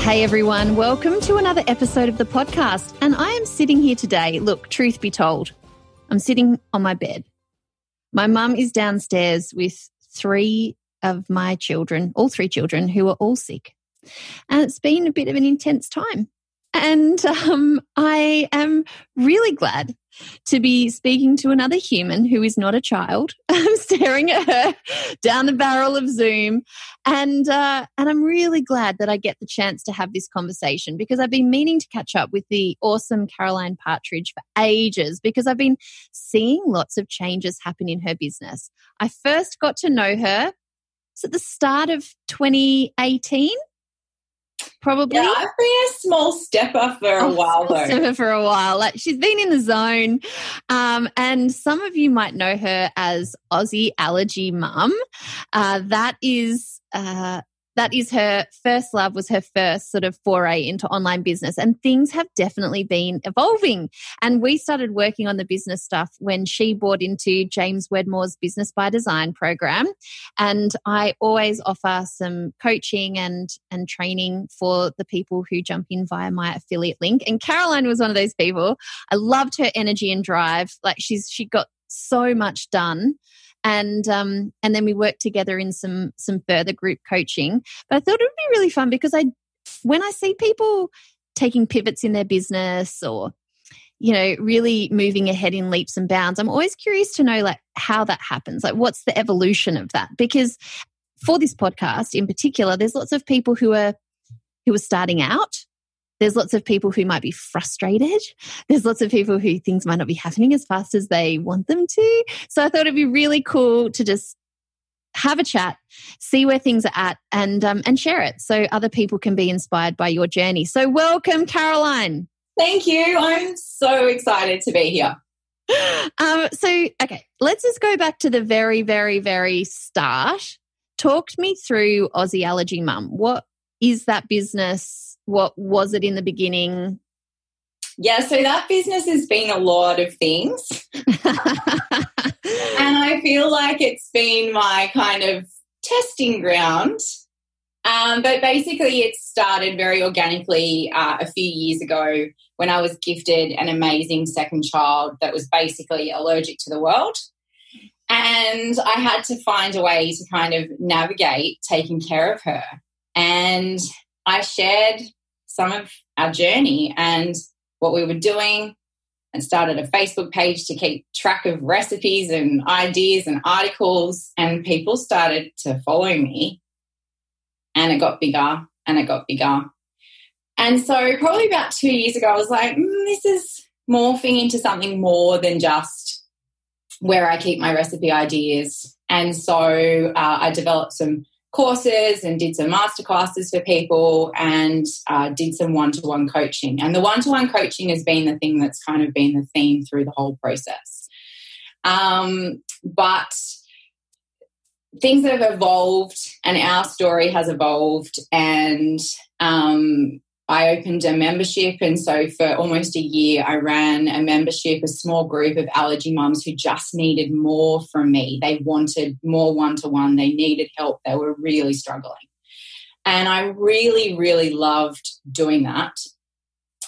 Hey everyone, welcome to another episode of the podcast. And I am sitting here today. Look, truth be told, I'm sitting on my bed. My mum is downstairs with three of my children, all three children, who are all sick. And it's been a bit of an intense time. And um, I am really glad to be speaking to another human who is not a child. I'm staring at her down the barrel of Zoom, and uh, and I'm really glad that I get the chance to have this conversation because I've been meaning to catch up with the awesome Caroline Partridge for ages because I've been seeing lots of changes happen in her business. I first got to know her at the start of 2018 probably. Yeah, I've been a small stepper for a oh, while though. Stepper for a while. Like she's been in the zone. Um, and some of you might know her as Aussie Allergy Mum. Uh, that is uh, that is her first love was her first sort of foray into online business. And things have definitely been evolving. And we started working on the business stuff when she bought into james wedmore's business by design program. And i always offer some coaching and and training for the people who jump in via my affiliate link. And caroline was one of those people. I loved her energy and drive. Like she's she got so much done and um, and then we worked together in some some further group coaching. But I thought it would be really fun because I when I see people taking pivots in their business or you know really moving ahead in leaps and bounds i'm always curious to know like how that happens like what's the evolution of that because for this podcast in particular there's lots of people who are who are starting out there's lots of people who might be frustrated. There's lots of people who things might not be happening as fast as they want them to. So I thought it'd be really cool to just have a chat, see where things are at, and um, and share it so other people can be inspired by your journey. So welcome, Caroline. Thank you. I'm so excited to be here. Um, so okay, let's just go back to the very, very, very start. Talk me through Aussie Allergy Mum. What is that business? What was it in the beginning? Yeah, so that business has been a lot of things. and I feel like it's been my kind of testing ground. Um, but basically, it started very organically uh, a few years ago when I was gifted an amazing second child that was basically allergic to the world. And I had to find a way to kind of navigate taking care of her. And I shared some of our journey and what we were doing and started a Facebook page to keep track of recipes and ideas and articles. And people started to follow me. And it got bigger and it got bigger. And so, probably about two years ago, I was like, mm, this is morphing into something more than just where I keep my recipe ideas. And so, uh, I developed some courses and did some masterclasses for people and uh, did some one to one coaching. And the one to one coaching has been the thing that's kind of been the theme through the whole process. Um, but things have evolved and our story has evolved and um, I opened a membership. And so for almost a year, I ran a membership, a small group of allergy mums who just needed more from me. They wanted more one to one, they needed help, they were really struggling. And I really, really loved doing that.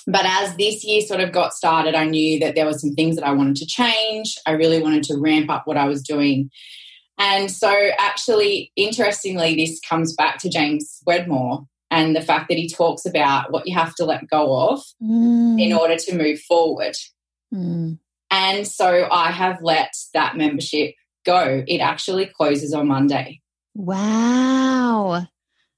But as this year sort of got started, I knew that there were some things that I wanted to change. I really wanted to ramp up what I was doing. And so, actually, interestingly, this comes back to James Wedmore and the fact that he talks about what you have to let go of mm. in order to move forward. Mm. And so I have let that membership go. It actually closes on Monday. Wow.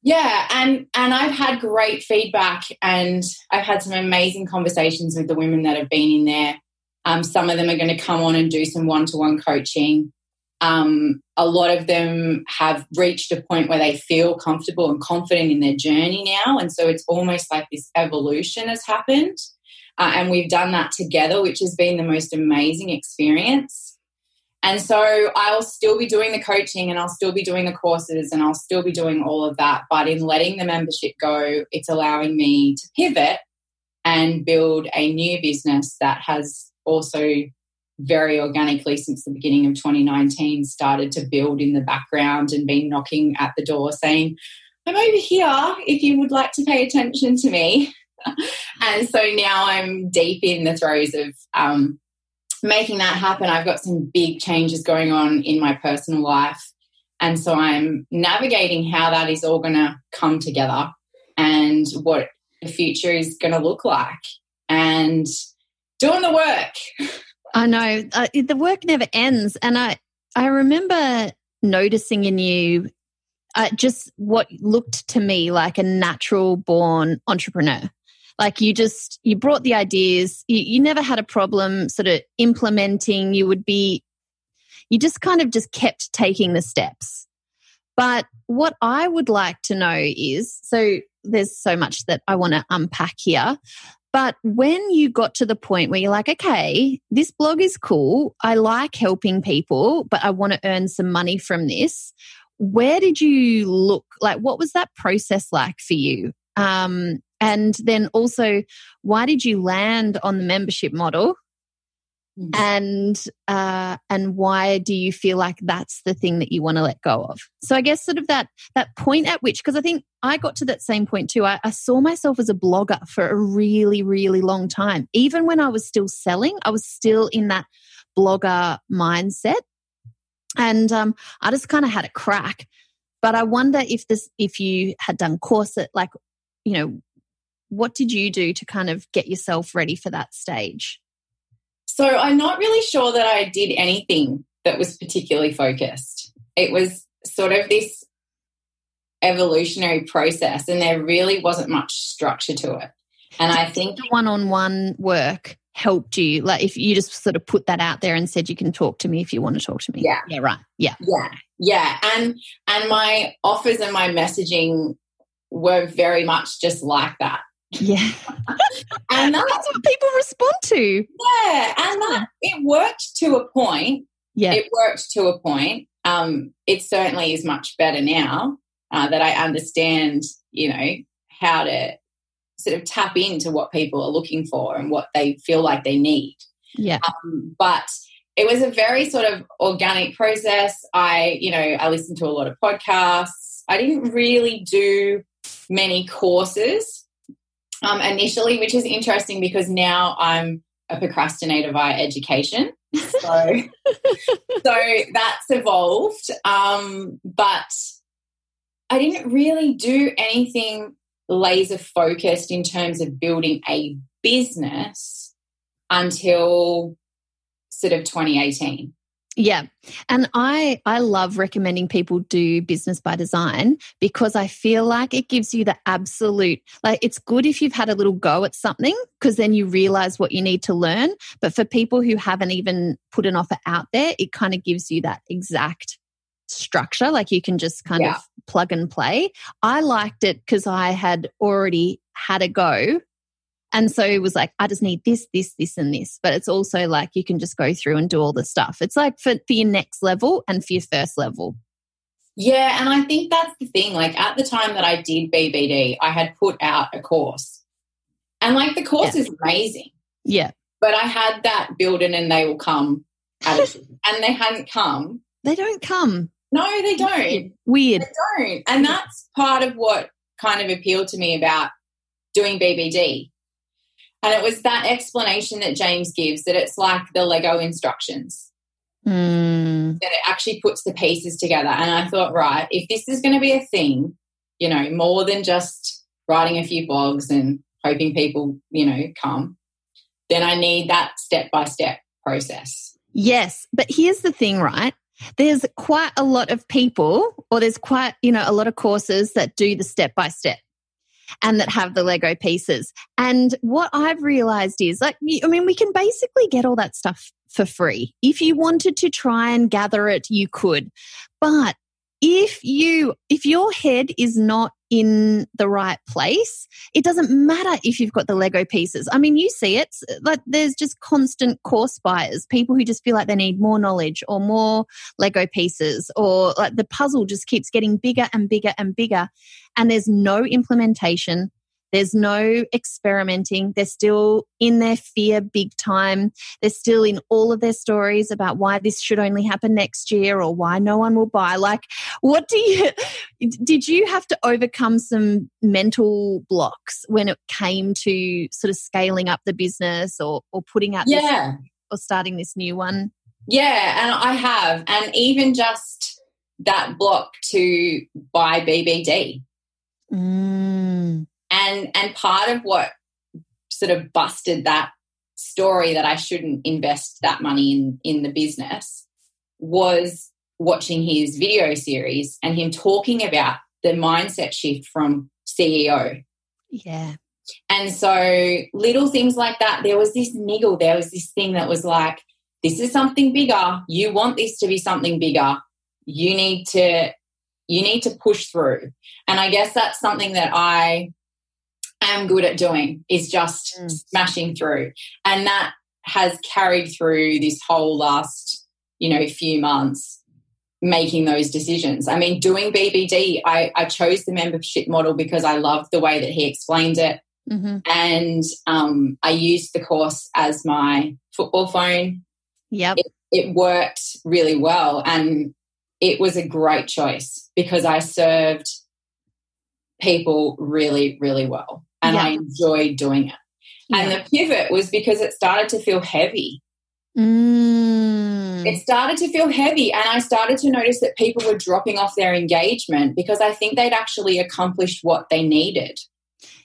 Yeah, and and I've had great feedback and I've had some amazing conversations with the women that have been in there. Um, some of them are going to come on and do some one-to-one coaching. Um, a lot of them have reached a point where they feel comfortable and confident in their journey now. And so it's almost like this evolution has happened. Uh, and we've done that together, which has been the most amazing experience. And so I'll still be doing the coaching and I'll still be doing the courses and I'll still be doing all of that. But in letting the membership go, it's allowing me to pivot and build a new business that has also very organically since the beginning of 2019 started to build in the background and been knocking at the door saying, I'm over here if you would like to pay attention to me. and so now I'm deep in the throes of um, making that happen. I've got some big changes going on in my personal life. And so I'm navigating how that is all going to come together and what the future is going to look like and doing the work. I know uh, the work never ends. And I, I remember noticing in you uh, just what looked to me like a natural born entrepreneur. Like you just, you brought the ideas, you, you never had a problem sort of implementing, you would be, you just kind of just kept taking the steps. But what I would like to know is so there's so much that I want to unpack here. But when you got to the point where you're like, okay, this blog is cool. I like helping people, but I want to earn some money from this. Where did you look? Like, what was that process like for you? Um, and then also, why did you land on the membership model? Mm-hmm. And uh, and why do you feel like that's the thing that you want to let go of? So I guess sort of that that point at which, because I think I got to that same point too. I, I saw myself as a blogger for a really, really long time. Even when I was still selling, I was still in that blogger mindset, and um, I just kind of had a crack. But I wonder if this, if you had done corset, like, you know, what did you do to kind of get yourself ready for that stage? So I'm not really sure that I did anything that was particularly focused. It was sort of this evolutionary process, and there really wasn't much structure to it. And I think the one on one work helped you? Like if you just sort of put that out there and said you can talk to me if you want to talk to me. Yeah. Yeah right. Yeah. Yeah. Yeah. And and my offers and my messaging were very much just like that yeah. and that, that's what people respond to. Yeah. And that it worked to a point. Yeah. It worked to a point. Um, it certainly is much better now uh, that I understand, you know, how to sort of tap into what people are looking for and what they feel like they need. Yeah. Um, but it was a very sort of organic process. I, you know, I listened to a lot of podcasts. I didn't really do many courses um, initially, which is interesting because now I'm a procrastinator via education. So, so that's evolved. Um, but I didn't really do anything laser focused in terms of building a business until sort of 2018. Yeah. And I I love recommending people do business by design because I feel like it gives you the absolute like it's good if you've had a little go at something because then you realize what you need to learn, but for people who haven't even put an offer out there, it kind of gives you that exact structure like you can just kind yeah. of plug and play. I liked it because I had already had a go and so it was like, I just need this, this, this, and this. But it's also like you can just go through and do all the stuff. It's like for, for your next level and for your first level. Yeah. And I think that's the thing. Like at the time that I did BBD, I had put out a course. And like the course yeah. is amazing. Yeah. But I had that building and they will come attitude. and they hadn't come. They don't come. No, they don't. Weird. They don't. And that's part of what kind of appealed to me about doing BBD and it was that explanation that James gives that it's like the Lego instructions. Mm. That it actually puts the pieces together. And I thought, right, if this is going to be a thing, you know, more than just writing a few blogs and hoping people, you know, come, then I need that step by step process. Yes. But here's the thing, right? There's quite a lot of people, or there's quite, you know, a lot of courses that do the step by step and that have the Lego pieces. And what I've realized is like, I mean, we can basically get all that stuff for free. If you wanted to try and gather it, you could. But if you if your head is not in the right place. It doesn't matter if you've got the lego pieces. I mean you see it like there's just constant course buyers people who just feel like they need more knowledge or more lego pieces or like the puzzle just keeps getting bigger and bigger and bigger and there's no implementation there's no experimenting. They're still in their fear big time. They're still in all of their stories about why this should only happen next year or why no one will buy. Like, what do you, did you have to overcome some mental blocks when it came to sort of scaling up the business or, or putting out yeah. This, or starting this new one? Yeah, and I have. And even just that block to buy BBD. Mm and and part of what sort of busted that story that I shouldn't invest that money in in the business was watching his video series and him talking about the mindset shift from CEO. Yeah. And so little things like that, there was this niggle, there was this thing that was like, this is something bigger. You want this to be something bigger. You need to you need to push through. And I guess that's something that I am good at doing is just mm. smashing through. And that has carried through this whole last, you know, few months making those decisions. I mean, doing BBD, I, I chose the membership model because I loved the way that he explained it. Mm-hmm. And um, I used the course as my football phone. Yep. It, it worked really well. And it was a great choice because I served people really, really well and yeah. I enjoyed doing it. Yeah. And the pivot was because it started to feel heavy. Mm. It started to feel heavy, and I started to notice that people were dropping off their engagement because I think they'd actually accomplished what they needed.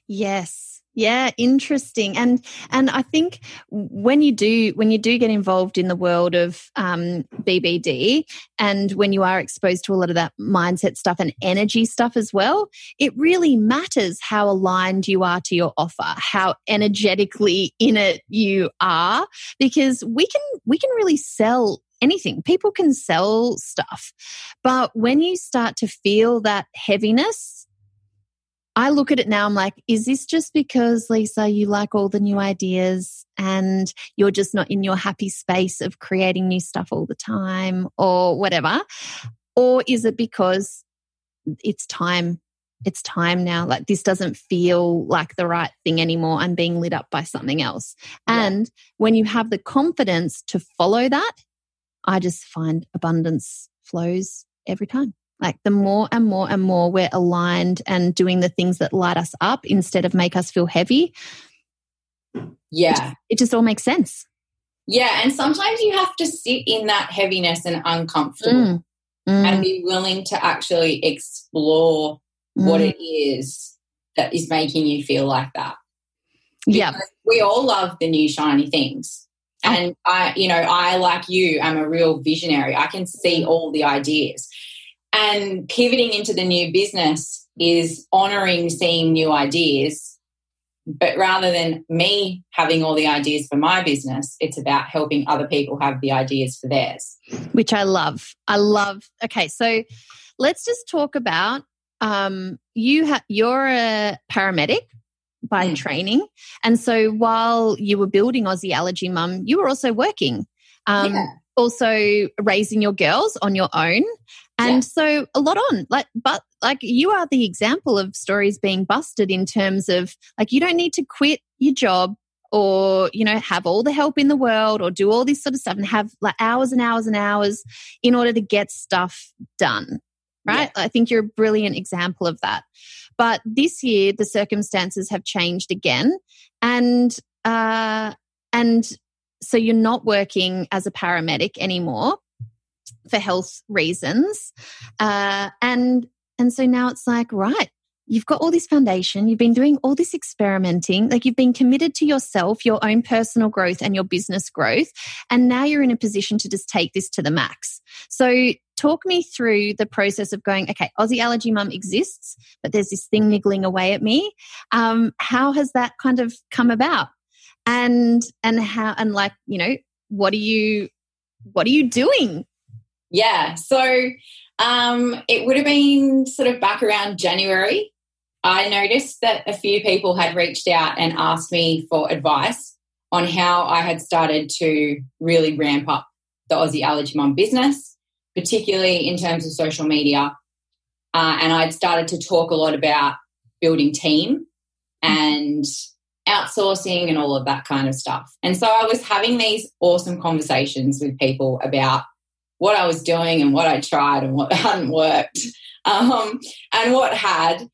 Yes. Yeah, interesting. And and I think when you do when you do get involved in the world of um, BBD, and when you are exposed to a lot of that mindset stuff and energy stuff as well, it really matters how aligned you are to your offer, how energetically in it you are, because we can we can really sell anything. People can sell stuff. But when you start to feel that heaviness I look at it now, I'm like, is this just because, Lisa, you like all the new ideas and you're just not in your happy space of creating new stuff all the time or whatever? Or is it because it's time? It's time now. Like, this doesn't feel like the right thing anymore. I'm being lit up by something else. Yeah. And when you have the confidence to follow that, I just find abundance flows every time. Like the more and more and more we're aligned and doing the things that light us up instead of make us feel heavy. Yeah. It just, it just all makes sense. Yeah. And sometimes you have to sit in that heaviness and uncomfortable mm. Mm. and be willing to actually explore mm. what it is that is making you feel like that. Yeah. We all love the new shiny things. Oh. And I, you know, I, like you, I'm a real visionary. I can see mm. all the ideas. And pivoting into the new business is honoring seeing new ideas. But rather than me having all the ideas for my business, it's about helping other people have the ideas for theirs. Which I love. I love. Okay, so let's just talk about um, you. Ha- you're a paramedic by mm. training, and so while you were building Aussie Allergy Mum, you were also working. Um, yeah. Also, raising your girls on your own and yeah. so a lot on like but like you are the example of stories being busted in terms of like you don't need to quit your job or you know have all the help in the world or do all this sort of stuff and have like hours and hours and hours in order to get stuff done right yeah. i think you're a brilliant example of that but this year the circumstances have changed again and uh and so you're not working as a paramedic anymore for health reasons. Uh, and and so now it's like, right, you've got all this foundation, you've been doing all this experimenting, like you've been committed to yourself, your own personal growth and your business growth. And now you're in a position to just take this to the max. So talk me through the process of going, okay, Aussie Allergy Mum exists, but there's this thing niggling away at me. Um, how has that kind of come about? And and how and like, you know, what are you what are you doing? Yeah. So um, it would have been sort of back around January. I noticed that a few people had reached out and asked me for advice on how I had started to really ramp up the Aussie Allergy Mom business, particularly in terms of social media. Uh, and I'd started to talk a lot about building team and outsourcing and all of that kind of stuff. And so I was having these awesome conversations with people about what I was doing and what I tried and what hadn't worked um, and what had.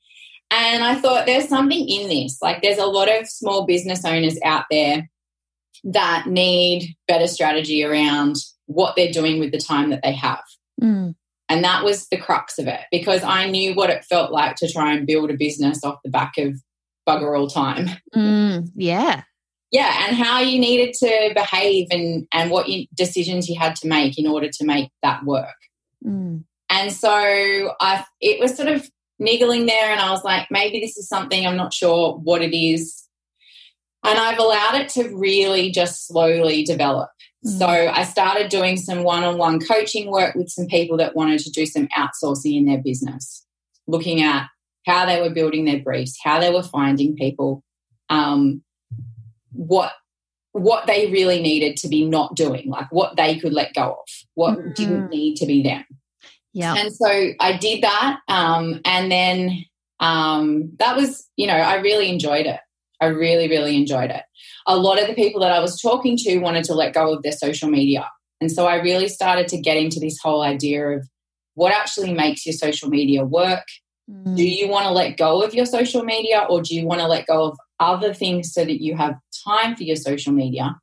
And I thought there's something in this. Like there's a lot of small business owners out there that need better strategy around what they're doing with the time that they have. Mm. And that was the crux of it because I knew what it felt like to try and build a business off the back of bugger all time. Mm, yeah. Yeah, and how you needed to behave and and what you, decisions you had to make in order to make that work. Mm. And so I it was sort of niggling there and I was like maybe this is something I'm not sure what it is. And I've allowed it to really just slowly develop. Mm. So I started doing some one-on-one coaching work with some people that wanted to do some outsourcing in their business, looking at how they were building their briefs, how they were finding people, um, what what they really needed to be not doing, like what they could let go of, what mm-hmm. didn't need to be them. Yeah. And so I did that. Um, and then um, that was, you know, I really enjoyed it. I really, really enjoyed it. A lot of the people that I was talking to wanted to let go of their social media. And so I really started to get into this whole idea of what actually makes your social media work. Mm. Do you want to let go of your social media or do you want to let go of other things so that you have time for your social media?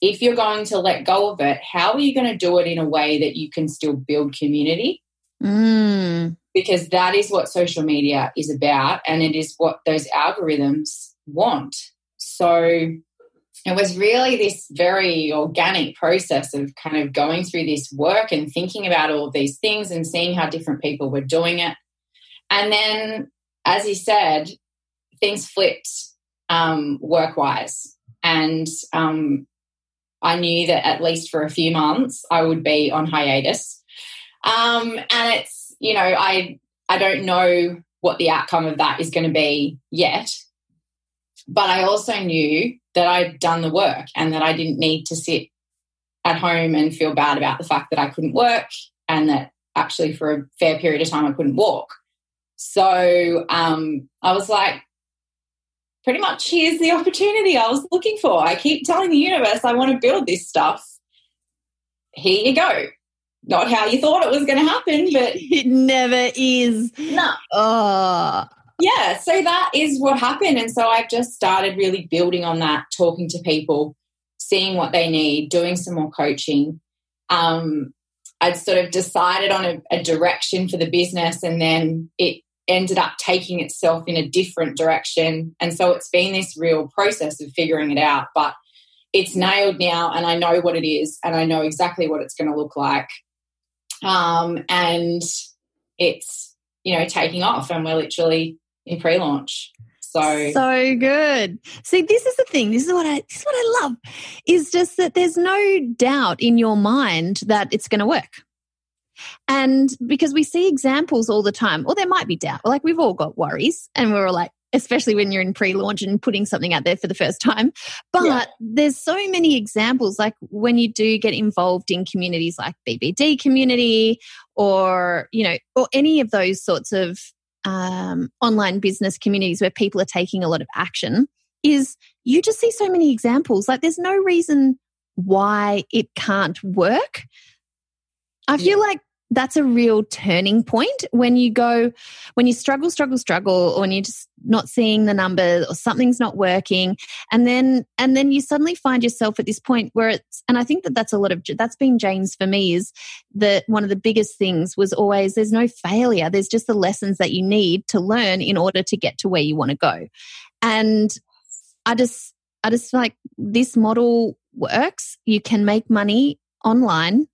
If you're going to let go of it, how are you going to do it in a way that you can still build community? Mm. Because that is what social media is about and it is what those algorithms want. So it was really this very organic process of kind of going through this work and thinking about all these things and seeing how different people were doing it and then, as he said, things flipped um, work wise. And um, I knew that at least for a few months I would be on hiatus. Um, and it's, you know, I, I don't know what the outcome of that is going to be yet. But I also knew that I'd done the work and that I didn't need to sit at home and feel bad about the fact that I couldn't work and that actually for a fair period of time I couldn't walk. So um, I was like, pretty much here's the opportunity I was looking for. I keep telling the universe I want to build this stuff. Here you go. Not how you thought it was going to happen, but it never is. No. Oh. Yeah, so that is what happened. And so I've just started really building on that, talking to people, seeing what they need, doing some more coaching. Um, I'd sort of decided on a, a, direction for the business, and then it ended up taking itself in a different direction. And so it's been this real process of figuring it out. But it's nailed now, and I know what it is, and I know exactly what it's going to look like. Um, and it's, you know, taking off, and we're literally in pre launch. So so good. See, this is the thing. This is what I this is what I love. Is just that there's no doubt in your mind that it's going to work. And because we see examples all the time, or there might be doubt, like we've all got worries, and we're all like, especially when you're in pre launch and putting something out there for the first time. But yeah. there's so many examples, like when you do get involved in communities like BBD community or, you know, or any of those sorts of um, online business communities where people are taking a lot of action, is you just see so many examples. Like there's no reason why it can't work. I feel yeah. like that's a real turning point when you go when you struggle struggle struggle or when you're just not seeing the numbers or something's not working. And then and then you suddenly find yourself at this point where it's and i think that that's a lot of that's been james for me is that one of the biggest things was always there's no failure. There's just the lessons that you need to learn in order to get to where you want to go. And i just i just like this model works. You can make money online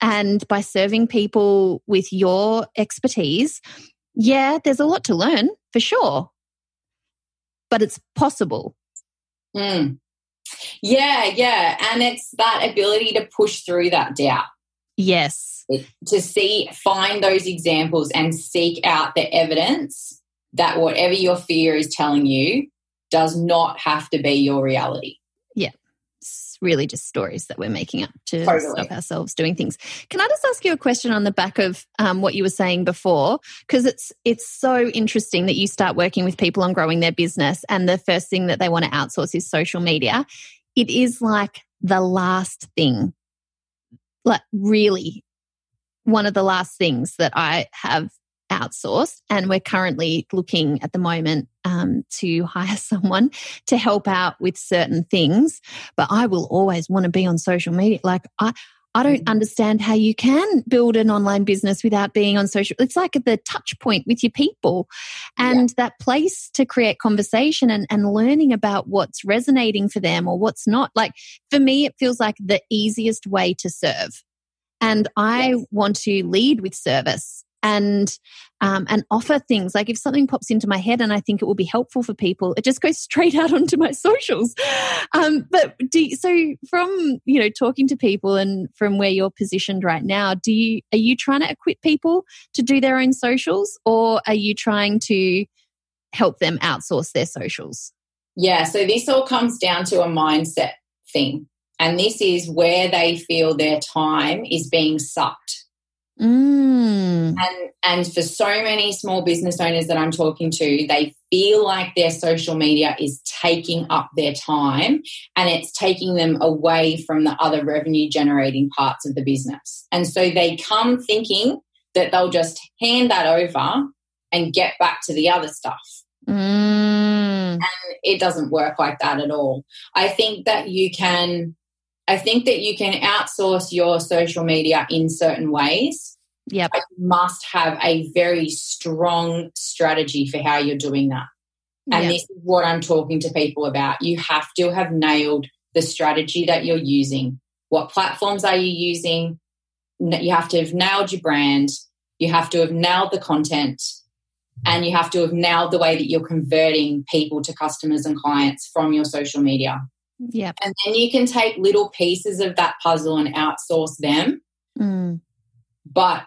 and by serving people with your expertise, yeah, there's a lot to learn for sure, but it's possible. Mm. Yeah, yeah. And it's that ability to push through that doubt. Yes. To see, find those examples and seek out the evidence that whatever your fear is telling you does not have to be your reality. Really just stories that we're making up to totally. stop ourselves doing things. Can I just ask you a question on the back of um, what you were saying before? Because it's it's so interesting that you start working with people on growing their business, and the first thing that they want to outsource is social media. It is like the last thing, like really one of the last things that I have outsourced. And we're currently looking at the moment um, to hire someone to help out with certain things. But I will always want to be on social media. Like, I, I don't mm-hmm. understand how you can build an online business without being on social. It's like the touch point with your people and yeah. that place to create conversation and, and learning about what's resonating for them or what's not. Like for me, it feels like the easiest way to serve. And I yes. want to lead with service and um, and offer things like if something pops into my head and I think it will be helpful for people, it just goes straight out onto my socials. Um, but do, so from you know talking to people and from where you're positioned right now, do you are you trying to equip people to do their own socials, or are you trying to help them outsource their socials? Yeah, so this all comes down to a mindset thing. And this is where they feel their time is being sucked Mm. And and for so many small business owners that I'm talking to, they feel like their social media is taking up their time and it's taking them away from the other revenue generating parts of the business. And so they come thinking that they'll just hand that over and get back to the other stuff. Mm. And it doesn't work like that at all. I think that you can I think that you can outsource your social media in certain ways. Yeah. But you must have a very strong strategy for how you're doing that. And yep. this is what I'm talking to people about. You have to have nailed the strategy that you're using. What platforms are you using? You have to have nailed your brand. You have to have nailed the content. And you have to have nailed the way that you're converting people to customers and clients from your social media. Yeah. And then you can take little pieces of that puzzle and outsource them. Mm. But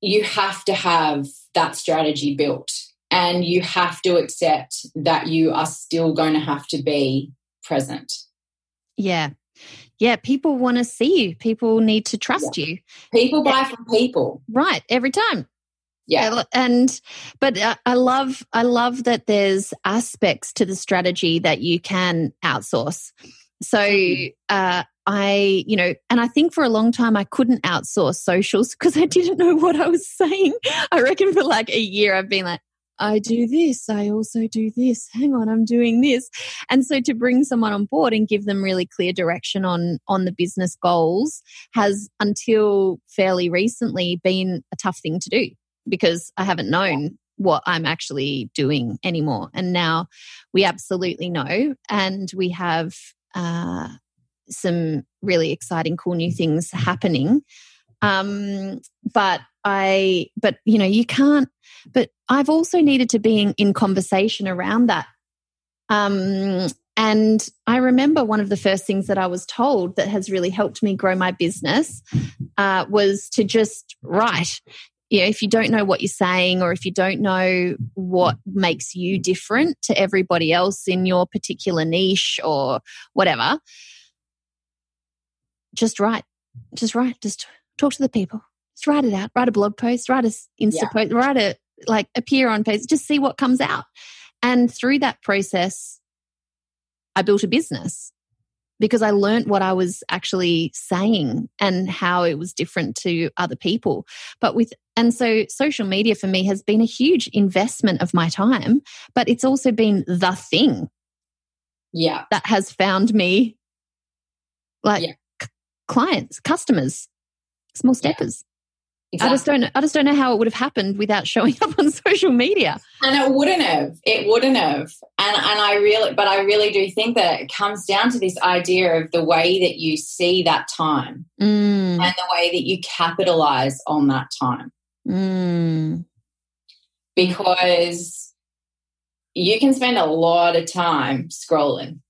you have to have that strategy built and you have to accept that you are still going to have to be present. Yeah. Yeah, people want to see you. People need to trust yeah. you. People buy from people. Right, every time yeah and but uh, i love i love that there's aspects to the strategy that you can outsource so mm-hmm. uh, i you know and i think for a long time i couldn't outsource socials because i didn't know what i was saying i reckon for like a year i've been like I do this, I also do this. Hang on, I'm doing this. And so to bring someone on board and give them really clear direction on on the business goals has until fairly recently been a tough thing to do because I haven't known what I'm actually doing anymore. And now we absolutely know. And we have uh, some really exciting, cool new things happening. Um, but I, but you know, you can't, but I've also needed to be in, in conversation around that. Um, and I remember one of the first things that I was told that has really helped me grow my business uh, was to just write you know, if you don't know what you're saying or if you don't know what makes you different to everybody else in your particular niche or whatever, just write. Just write. Just talk to the people. Just write it out. Write a blog post, write a Insta yeah. post, write a like appear on page, just see what comes out. And through that process, I built a business because I learned what I was actually saying and how it was different to other people. But with, and so social media for me has been a huge investment of my time, but it's also been the thing. Yeah. That has found me like yeah. c- clients, customers, small steppers. Exactly. I just don't. I just don't know how it would have happened without showing up on social media. And it wouldn't have. It wouldn't have. And and I really, but I really do think that it comes down to this idea of the way that you see that time mm. and the way that you capitalize on that time. Mm. Because you can spend a lot of time scrolling.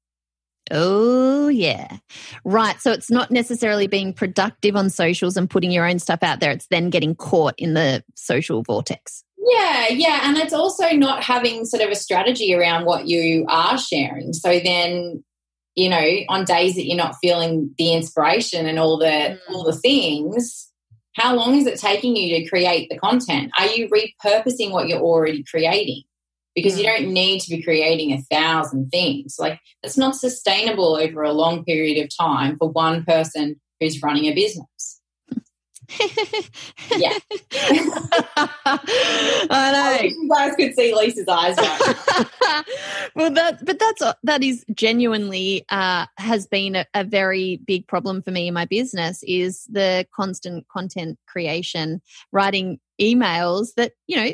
Oh, yeah. Right. So it's not necessarily being productive on socials and putting your own stuff out there. It's then getting caught in the social vortex. Yeah, yeah. And it's also not having sort of a strategy around what you are sharing. So then, you know, on days that you're not feeling the inspiration and all the mm. all the things, how long is it taking you to create the content? Are you repurposing what you're already creating? Because you don't need to be creating a thousand things. Like it's not sustainable over a long period of time for one person who's running a business. yeah. I know. I you guys could see Lisa's eyes right well, that, but that's, that is genuinely, uh, has been a, a very big problem for me in my business is the constant content creation, writing emails that, you know,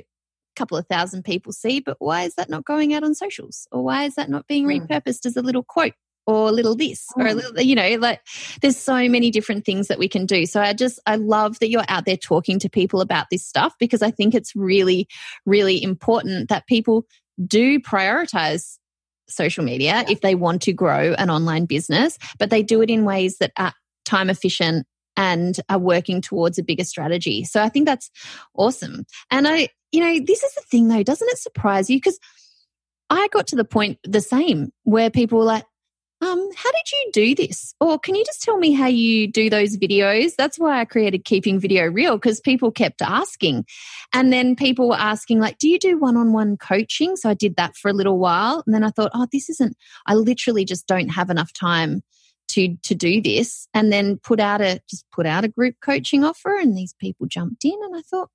couple of thousand people see, but why is that not going out on socials? Or why is that not being mm. repurposed as a little quote or a little this or a hmm. little, you know, like there's so many different things that we can do. So I just, I love that you're out there talking to people about this stuff because I think it's really, really important that people do prioritize social media yeah. if they want to grow an online business, but they do it in ways that are time efficient and are working towards a bigger strategy. So I think that's awesome. And I, you know, this is the thing though, doesn't it surprise you? Because I got to the point the same where people were like, um, how did you do this? Or can you just tell me how you do those videos? That's why I created Keeping Video Real because people kept asking. And then people were asking, like, do you do one on one coaching? So I did that for a little while. And then I thought, oh, this isn't, I literally just don't have enough time to to do this and then put out a just put out a group coaching offer and these people jumped in and I thought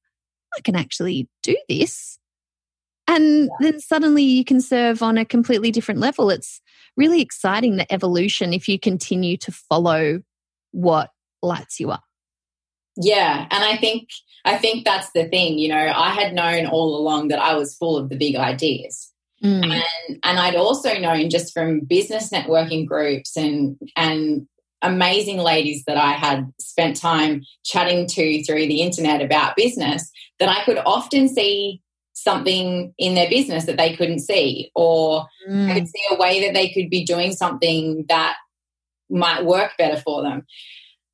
I can actually do this. And then suddenly you can serve on a completely different level. It's really exciting the evolution if you continue to follow what lights you up. Yeah, and I think I think that's the thing, you know, I had known all along that I was full of the big ideas. Mm. And and I'd also known just from business networking groups and and amazing ladies that I had spent time chatting to through the internet about business that I could often see something in their business that they couldn't see, or mm. I could see a way that they could be doing something that might work better for them.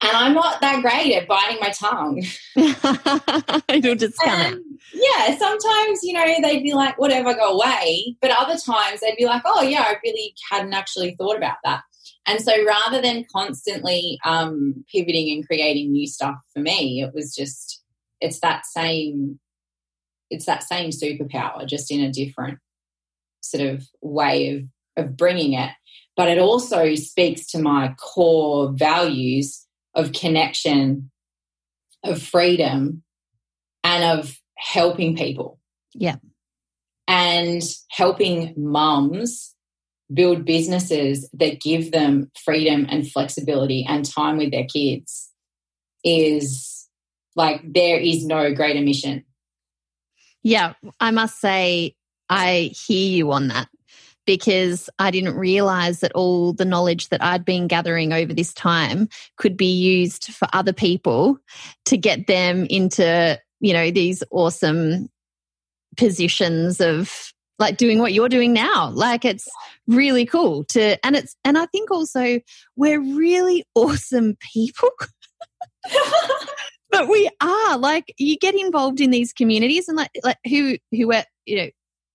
And I'm not that great at biting my tongue. You'll just of. Yeah, sometimes, you know, they'd be like, whatever, go away. But other times they'd be like, oh, yeah, I really hadn't actually thought about that. And so rather than constantly um, pivoting and creating new stuff for me, it was just, it's that same, it's that same superpower, just in a different sort of way of, of bringing it. But it also speaks to my core values of connection, of freedom, and of helping people. Yeah. And helping mums build businesses that give them freedom and flexibility and time with their kids is like there is no greater mission. Yeah, I must say I hear you on that because I didn't realize that all the knowledge that I'd been gathering over this time could be used for other people to get them into, you know, these awesome positions of like doing what you're doing now. Like it's really cool to, and it's, and I think also we're really awesome people. but we are like you get involved in these communities and like like who who are you know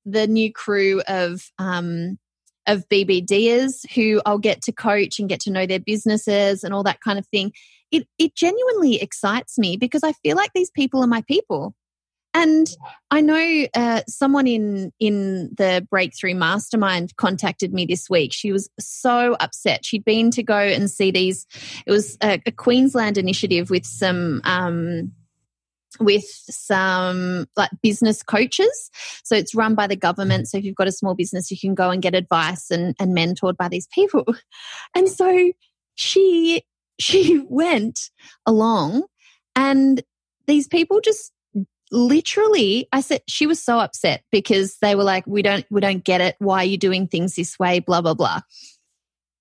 the new crew of um of BBDers who I'll get to coach and get to know their businesses and all that kind of thing. It it genuinely excites me because I feel like these people are my people. And I know uh, someone in in the Breakthrough Mastermind contacted me this week. She was so upset. She'd been to go and see these. It was a, a Queensland initiative with some. Um, with some like business coaches. So it's run by the government. So if you've got a small business, you can go and get advice and, and mentored by these people. And so she she went along and these people just literally i said she was so upset because they were like we don't we don't get it. Why are you doing things this way? Blah blah blah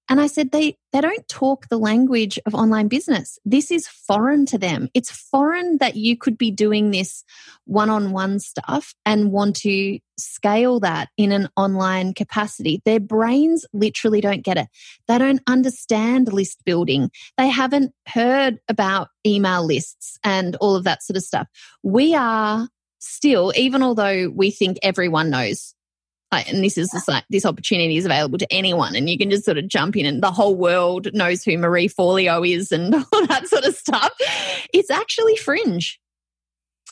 And I said, they, they don't talk the language of online business. This is foreign to them. It's foreign that you could be doing this one on one stuff and want to scale that in an online capacity. Their brains literally don't get it. They don't understand list building. They haven't heard about email lists and all of that sort of stuff. We are still, even although we think everyone knows and this is just like this opportunity is available to anyone and you can just sort of jump in and the whole world knows who Marie Forleo is and all that sort of stuff. It's actually fringe.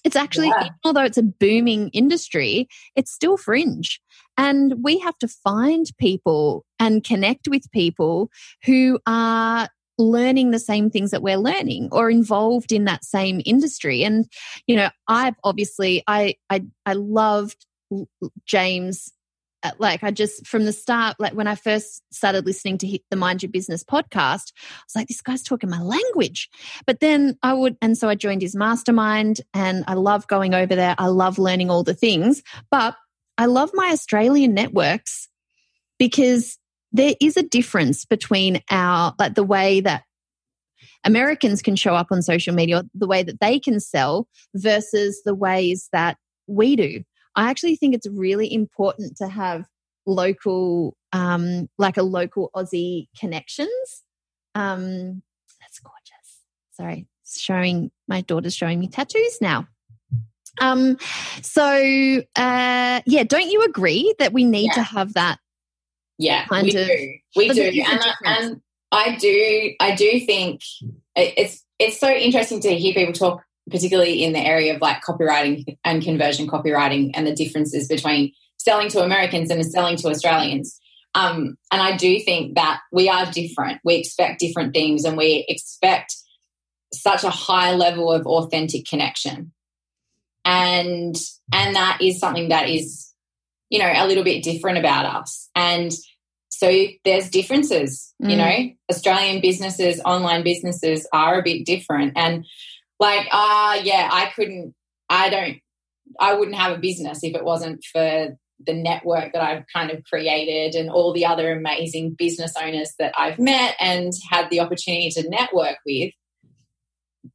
It's actually, yeah. although it's a booming industry, it's still fringe. And we have to find people and connect with people who are learning the same things that we're learning or involved in that same industry. And, you know, I've obviously, I, I, I loved James Uh, like I just from the start, like when I first started listening to the Mind Your Business podcast, I was like, this guy's talking my language. But then I would, and so I joined his mastermind and I love going over there. I love learning all the things, but I love my Australian networks because there is a difference between our, like the way that Americans can show up on social media, the way that they can sell versus the ways that we do. I actually think it's really important to have local, um, like a local Aussie connections. Um, that's gorgeous. Sorry, showing my daughter's showing me tattoos now. Um, so uh, yeah, don't you agree that we need yeah. to have that? Yeah, kind we of, do. We do, and I, and I do. I do think it's it's so interesting to hear people talk particularly in the area of like copywriting and conversion copywriting and the differences between selling to Americans and selling to Australians. Um, and I do think that we are different. We expect different things and we expect such a high level of authentic connection. And and that is something that is, you know, a little bit different about us. And so there's differences, mm. you know, Australian businesses, online businesses are a bit different. And like, ah, uh, yeah, I couldn't, I don't, I wouldn't have a business if it wasn't for the network that I've kind of created and all the other amazing business owners that I've met and had the opportunity to network with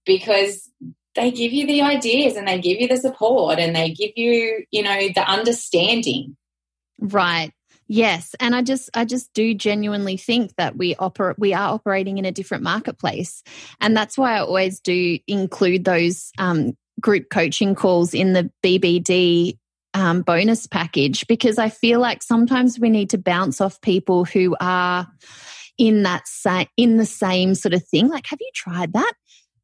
because they give you the ideas and they give you the support and they give you, you know, the understanding. Right. Yes, and I just I just do genuinely think that we operate we are operating in a different marketplace, and that's why I always do include those um, group coaching calls in the BBD um, bonus package because I feel like sometimes we need to bounce off people who are in that same in the same sort of thing. Like, have you tried that?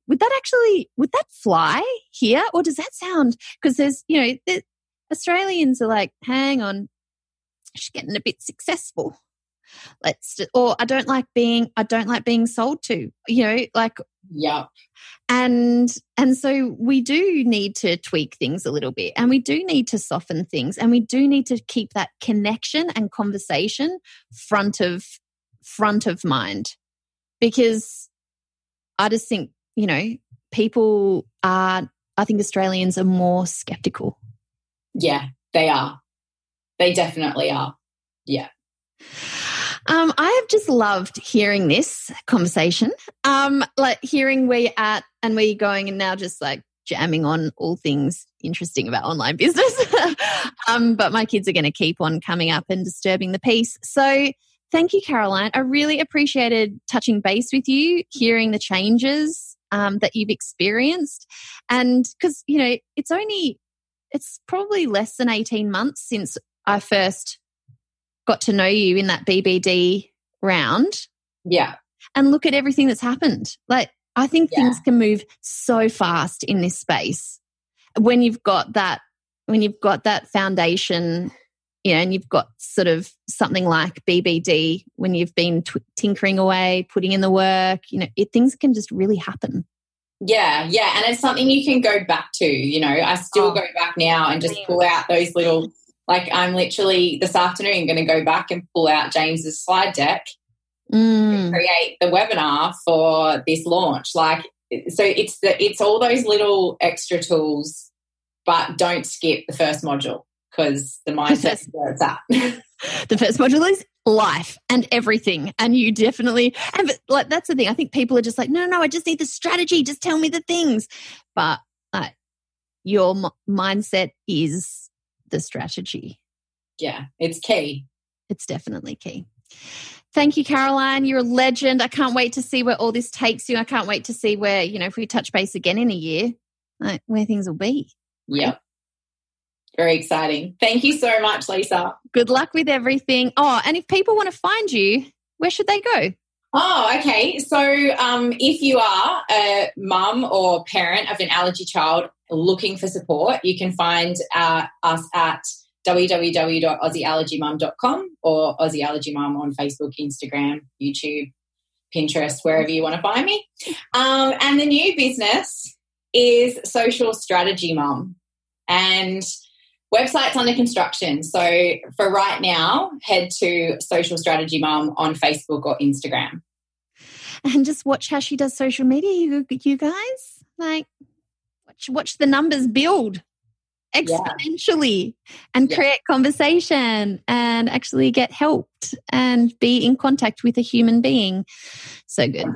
Would that actually would that fly here, or does that sound? Because there's you know. The, Australians are like, hang on, she's getting a bit successful. Let's or i don't like being i don't like being sold to you know like yeah and and so we do need to tweak things a little bit and we do need to soften things and we do need to keep that connection and conversation front of front of mind. Because i just think you know people are i think australians are more skeptical. Yeah they are they definitely are. Yeah. Um, I have just loved hearing this conversation. Um, like hearing where you're at and where you're going, and now just like jamming on all things interesting about online business. um, but my kids are going to keep on coming up and disturbing the peace. So thank you, Caroline. I really appreciated touching base with you, hearing the changes um, that you've experienced, and because you know it's only it's probably less than 18 months since I first got to know you in that BBD round. Yeah. And look at everything that's happened. Like, I think yeah. things can move so fast in this space when you've got that, when you've got that foundation, you know, and you've got sort of something like BBD when you've been t- tinkering away, putting in the work, you know, it, things can just really happen. Yeah, yeah. And it's something you can go back to. You know, I still oh, go back now and just pull out those little like I'm literally this afternoon going to go back and pull out James's slide deck mm. create the webinar for this launch. Like, so it's the it's all those little extra tools, but don't skip the first module because the mindset is where it's at. the first module is life and everything. And you definitely, and like, that's the thing. I think people are just like, no, no, I just need the strategy. Just tell me the things. But uh, your m- mindset is the strategy. Yeah, it's key. It's definitely key. Thank you, Caroline. You're a legend. I can't wait to see where all this takes you. I can't wait to see where, you know, if we touch base again in a year, like, where things will be. Yep. Very exciting. Thank you so much, Lisa. Good luck with everything. Oh, and if people want to find you, where should they go? Oh, okay. So, um, if you are a mum or parent of an allergy child looking for support, you can find uh, us at www.aussieallergymum.com or Aussie Allergy Mum on Facebook, Instagram, YouTube, Pinterest, wherever you want to find me. Um, and the new business is Social Strategy Mum. And website's under construction. So for right now, head to Social Strategy Mum on Facebook or Instagram. And just watch how she does social media, you, you guys. Like, watch, watch the numbers build exponentially yeah. and yeah. create conversation and actually get helped and be in contact with a human being. So good.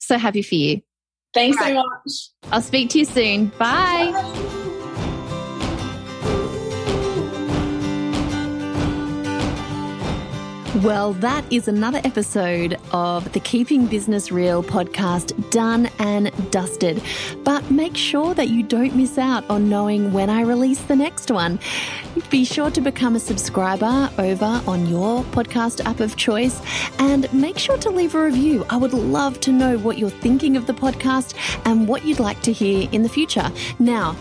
So happy for you. Thanks right. so much. I'll speak to you soon. Bye. Bye. Well, that is another episode of the Keeping Business Real podcast done and dusted. But make sure that you don't miss out on knowing when I release the next one. Be sure to become a subscriber over on your podcast app of choice and make sure to leave a review. I would love to know what you're thinking of the podcast and what you'd like to hear in the future. Now,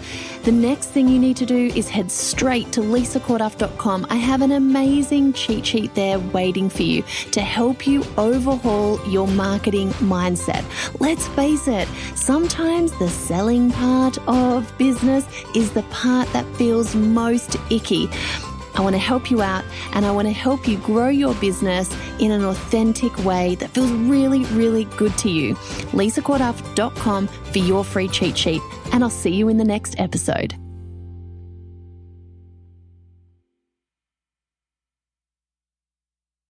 the next thing you need to do is head straight to lisacorduff.com. I have an amazing cheat sheet there waiting for you to help you overhaul your marketing mindset. Let's face it, sometimes the selling part of business is the part that feels most icky. I want to help you out and I want to help you grow your business in an authentic way that feels really, really good to you. LisaCorduff.com for your free cheat sheet, and I'll see you in the next episode.